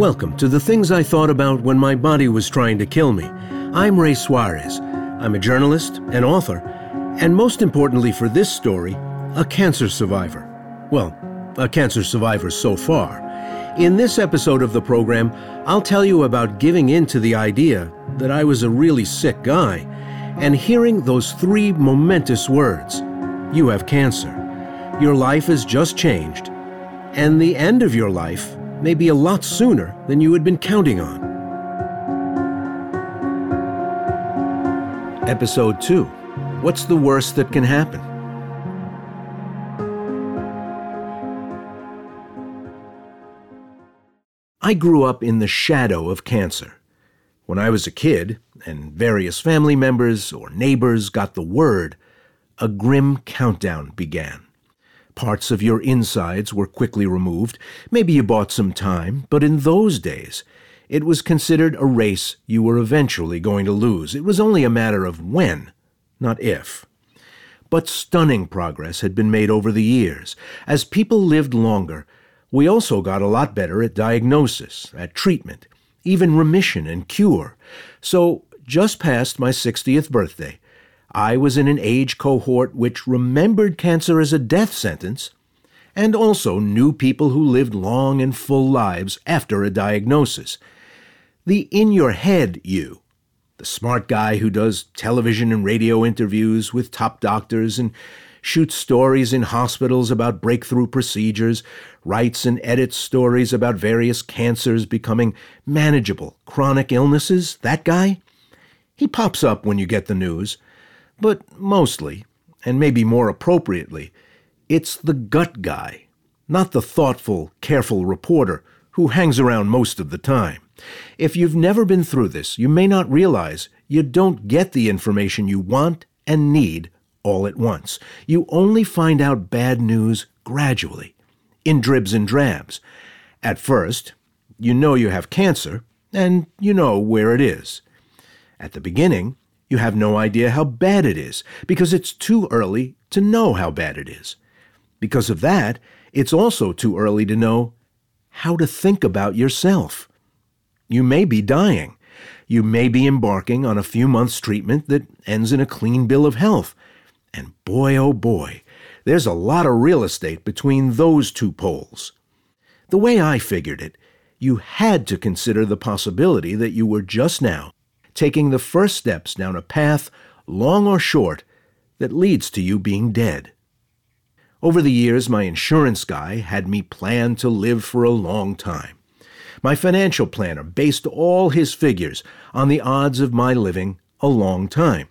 Welcome to the things I thought about when my body was trying to kill me. I'm Ray Suarez. I'm a journalist, an author, and most importantly for this story, a cancer survivor. Well, a cancer survivor so far. In this episode of the program, I'll tell you about giving in to the idea that I was a really sick guy and hearing those three momentous words You have cancer. Your life has just changed, and the end of your life may be a lot sooner than you had been counting on. Episode 2 What's the worst that can happen? I grew up in the shadow of cancer. When I was a kid, and various family members or neighbors got the word, a grim countdown began. Parts of your insides were quickly removed. Maybe you bought some time, but in those days, it was considered a race you were eventually going to lose. It was only a matter of when, not if. But stunning progress had been made over the years. As people lived longer, we also got a lot better at diagnosis, at treatment, even remission and cure. So, just past my 60th birthday, I was in an age cohort which remembered cancer as a death sentence and also knew people who lived long and full lives after a diagnosis. The in your head you, the smart guy who does television and radio interviews with top doctors and shoots stories in hospitals about breakthrough procedures, writes and edits stories about various cancers becoming manageable chronic illnesses, that guy? He pops up when you get the news but mostly, and maybe more appropriately, it's the gut guy, not the thoughtful, careful reporter who hangs around most of the time. If you've never been through this, you may not realize you don't get the information you want and need all at once. You only find out bad news gradually, in dribs and drabs. At first, you know you have cancer, and you know where it is. At the beginning, you have no idea how bad it is because it's too early to know how bad it is. Because of that, it's also too early to know how to think about yourself. You may be dying. You may be embarking on a few months' treatment that ends in a clean bill of health. And boy, oh boy, there's a lot of real estate between those two poles. The way I figured it, you had to consider the possibility that you were just now taking the first steps down a path, long or short, that leads to you being dead. Over the years, my insurance guy had me plan to live for a long time. My financial planner based all his figures on the odds of my living a long time.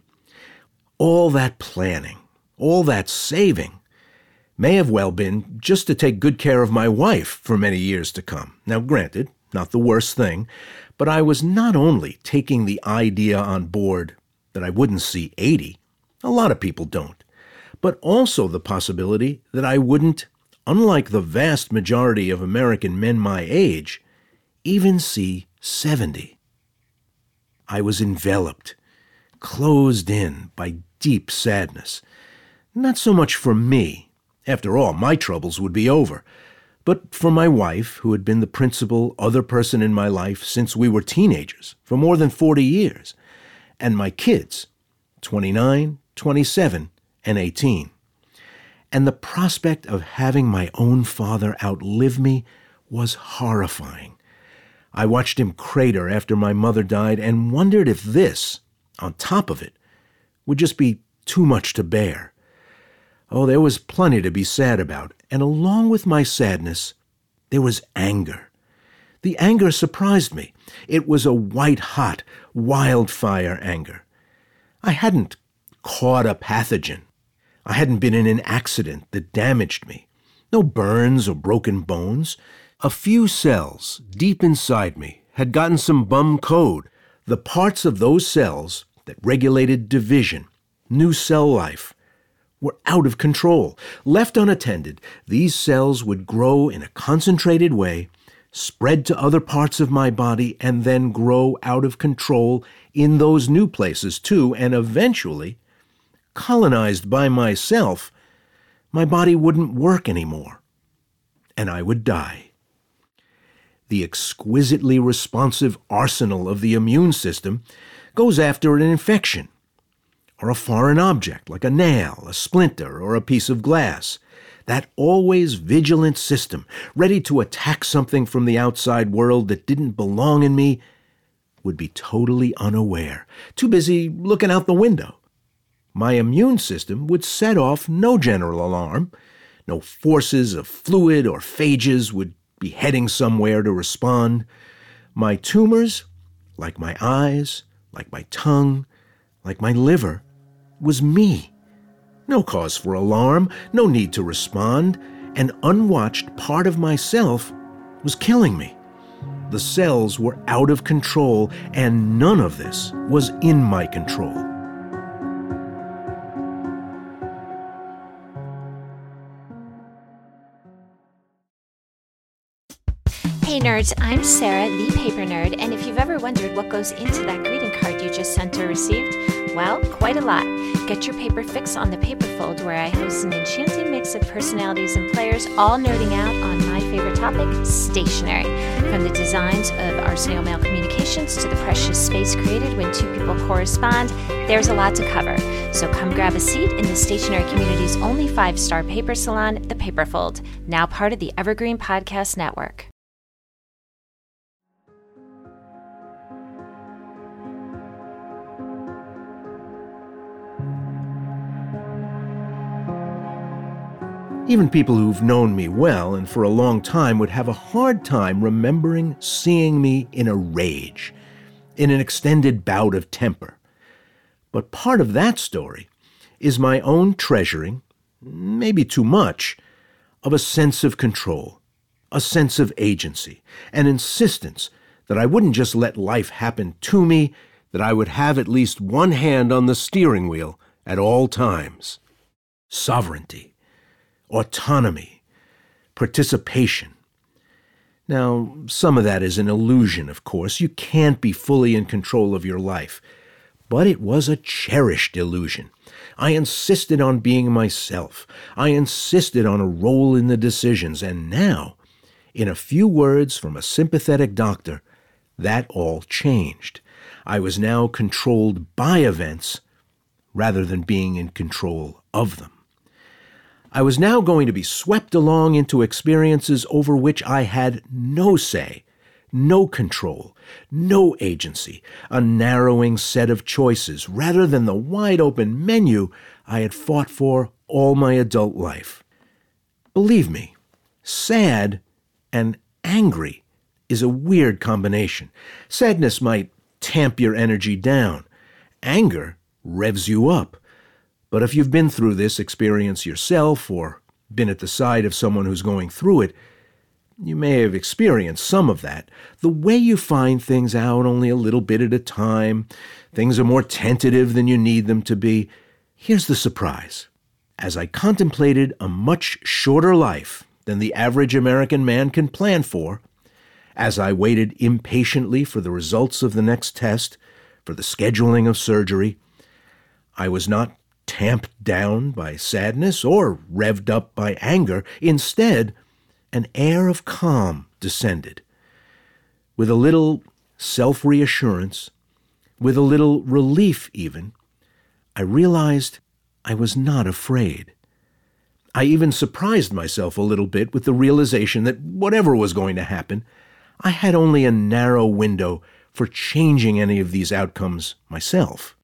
All that planning, all that saving, may have well been just to take good care of my wife for many years to come. Now, granted, not the worst thing, but I was not only taking the idea on board that I wouldn't see 80, a lot of people don't, but also the possibility that I wouldn't, unlike the vast majority of American men my age, even see 70. I was enveloped, closed in by deep sadness. Not so much for me. After all, my troubles would be over but for my wife, who had been the principal other person in my life since we were teenagers for more than 40 years, and my kids, 29, 27, and 18. And the prospect of having my own father outlive me was horrifying. I watched him crater after my mother died and wondered if this, on top of it, would just be too much to bear. Oh, there was plenty to be sad about, and along with my sadness, there was anger. The anger surprised me. It was a white hot, wildfire anger. I hadn't caught a pathogen. I hadn't been in an accident that damaged me. No burns or broken bones. A few cells deep inside me had gotten some bum code, the parts of those cells that regulated division, new cell life, were out of control. Left unattended, these cells would grow in a concentrated way, spread to other parts of my body, and then grow out of control in those new places too, and eventually, colonized by myself, my body wouldn't work anymore, and I would die. the exquisitely responsive arsenal of the immune system goes after an infection or a foreign object like a nail, a splinter, or a piece of glass. That always vigilant system, ready to attack something from the outside world that didn't belong in me, would be totally unaware, too busy looking out the window. My immune system would set off no general alarm. No forces of fluid or phages would be heading somewhere to respond. My tumors, like my eyes, like my tongue, like my liver, was me. No cause for alarm, no need to respond. An unwatched part of myself was killing me. The cells were out of control, and none of this was in my control. Hey nerds, I'm Sarah, the paper nerd, and if you've ever wondered what goes into that greeting card you just sent or received, well, quite a lot. Get your paper fix on the Paperfold, where I host an enchanting mix of personalities and players, all nerding out on my favorite topic, stationery. From the designs of our snail mail communications to the precious space created when two people correspond, there's a lot to cover. So come grab a seat in the stationery community's only five star paper salon, the Paperfold, now part of the Evergreen Podcast Network. Even people who've known me well and for a long time would have a hard time remembering seeing me in a rage, in an extended bout of temper. But part of that story is my own treasuring, maybe too much, of a sense of control, a sense of agency, an insistence that I wouldn't just let life happen to me, that I would have at least one hand on the steering wheel at all times. Sovereignty autonomy, participation. Now, some of that is an illusion, of course. You can't be fully in control of your life. But it was a cherished illusion. I insisted on being myself. I insisted on a role in the decisions. And now, in a few words from a sympathetic doctor, that all changed. I was now controlled by events rather than being in control of them. I was now going to be swept along into experiences over which I had no say, no control, no agency, a narrowing set of choices rather than the wide open menu I had fought for all my adult life. Believe me, sad and angry is a weird combination. Sadness might tamp your energy down, anger revs you up. But if you've been through this experience yourself or been at the side of someone who's going through it, you may have experienced some of that. The way you find things out only a little bit at a time, things are more tentative than you need them to be. Here's the surprise. As I contemplated a much shorter life than the average American man can plan for, as I waited impatiently for the results of the next test, for the scheduling of surgery, I was not tamped down by sadness or revved up by anger. Instead, an air of calm descended. With a little self reassurance, with a little relief even, I realized I was not afraid. I even surprised myself a little bit with the realization that whatever was going to happen, I had only a narrow window for changing any of these outcomes myself.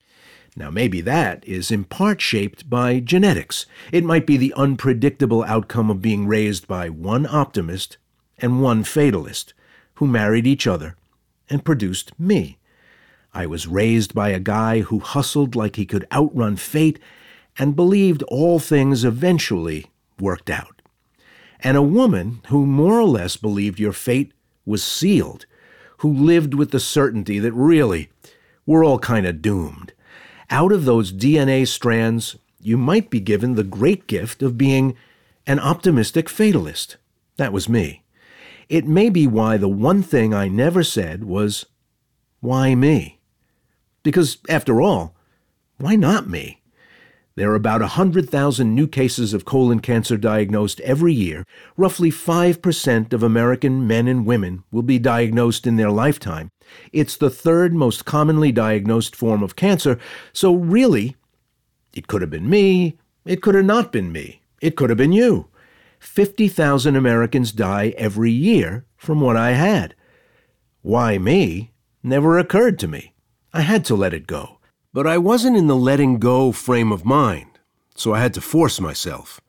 Now, maybe that is in part shaped by genetics. It might be the unpredictable outcome of being raised by one optimist and one fatalist, who married each other and produced me. I was raised by a guy who hustled like he could outrun fate and believed all things eventually worked out. And a woman who more or less believed your fate was sealed, who lived with the certainty that really we're all kind of doomed out of those DNA strands, you might be given the great gift of being an optimistic fatalist. That was me. It may be why the one thing I never said was, Why me? Because, after all, why not me? There are about 100,000 new cases of colon cancer diagnosed every year. Roughly 5% of American men and women will be diagnosed in their lifetime. It's the third most commonly diagnosed form of cancer, so really, it could have been me, it could have not been me, it could have been you. 50,000 Americans die every year from what I had. Why me never occurred to me. I had to let it go. But I wasn't in the letting go frame of mind, so I had to force myself.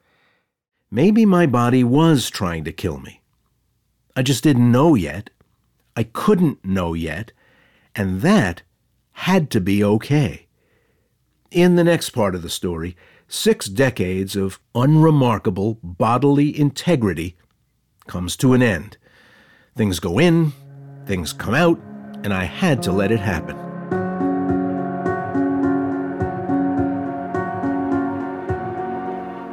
Maybe my body was trying to kill me. I just didn't know yet. I couldn't know yet, and that had to be okay. In the next part of the story, six decades of unremarkable bodily integrity comes to an end. Things go in, things come out, and I had to let it happen.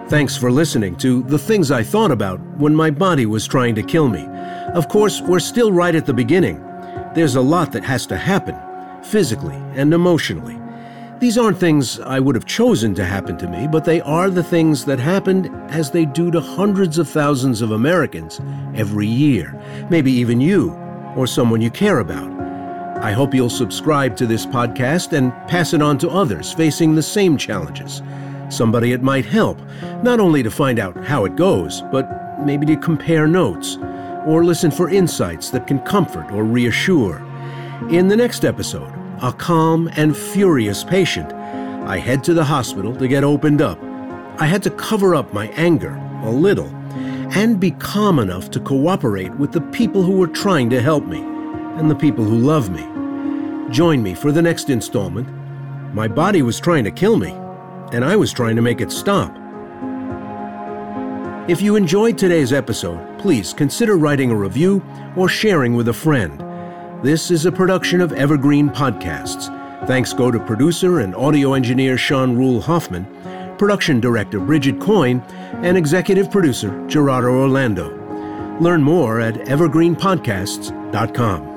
Thanks for listening to The Things I Thought About When My Body Was Trying to Kill Me. Of course, we're still right at the beginning. There's a lot that has to happen, physically and emotionally. These aren't things I would have chosen to happen to me, but they are the things that happened as they do to hundreds of thousands of Americans every year, maybe even you or someone you care about. I hope you'll subscribe to this podcast and pass it on to others facing the same challenges somebody it might help, not only to find out how it goes, but maybe to compare notes or listen for insights that can comfort or reassure. In the next episode, a calm and furious patient, I head to the hospital to get opened up. I had to cover up my anger a little and be calm enough to cooperate with the people who were trying to help me and the people who love me. Join me for the next installment. My body was trying to kill me and I was trying to make it stop. If you enjoyed today's episode, please consider writing a review or sharing with a friend. This is a production of Evergreen Podcasts. Thanks go to producer and audio engineer Sean Rule Hoffman, production director Bridget Coyne, and executive producer Gerardo Orlando. Learn more at evergreenpodcasts.com.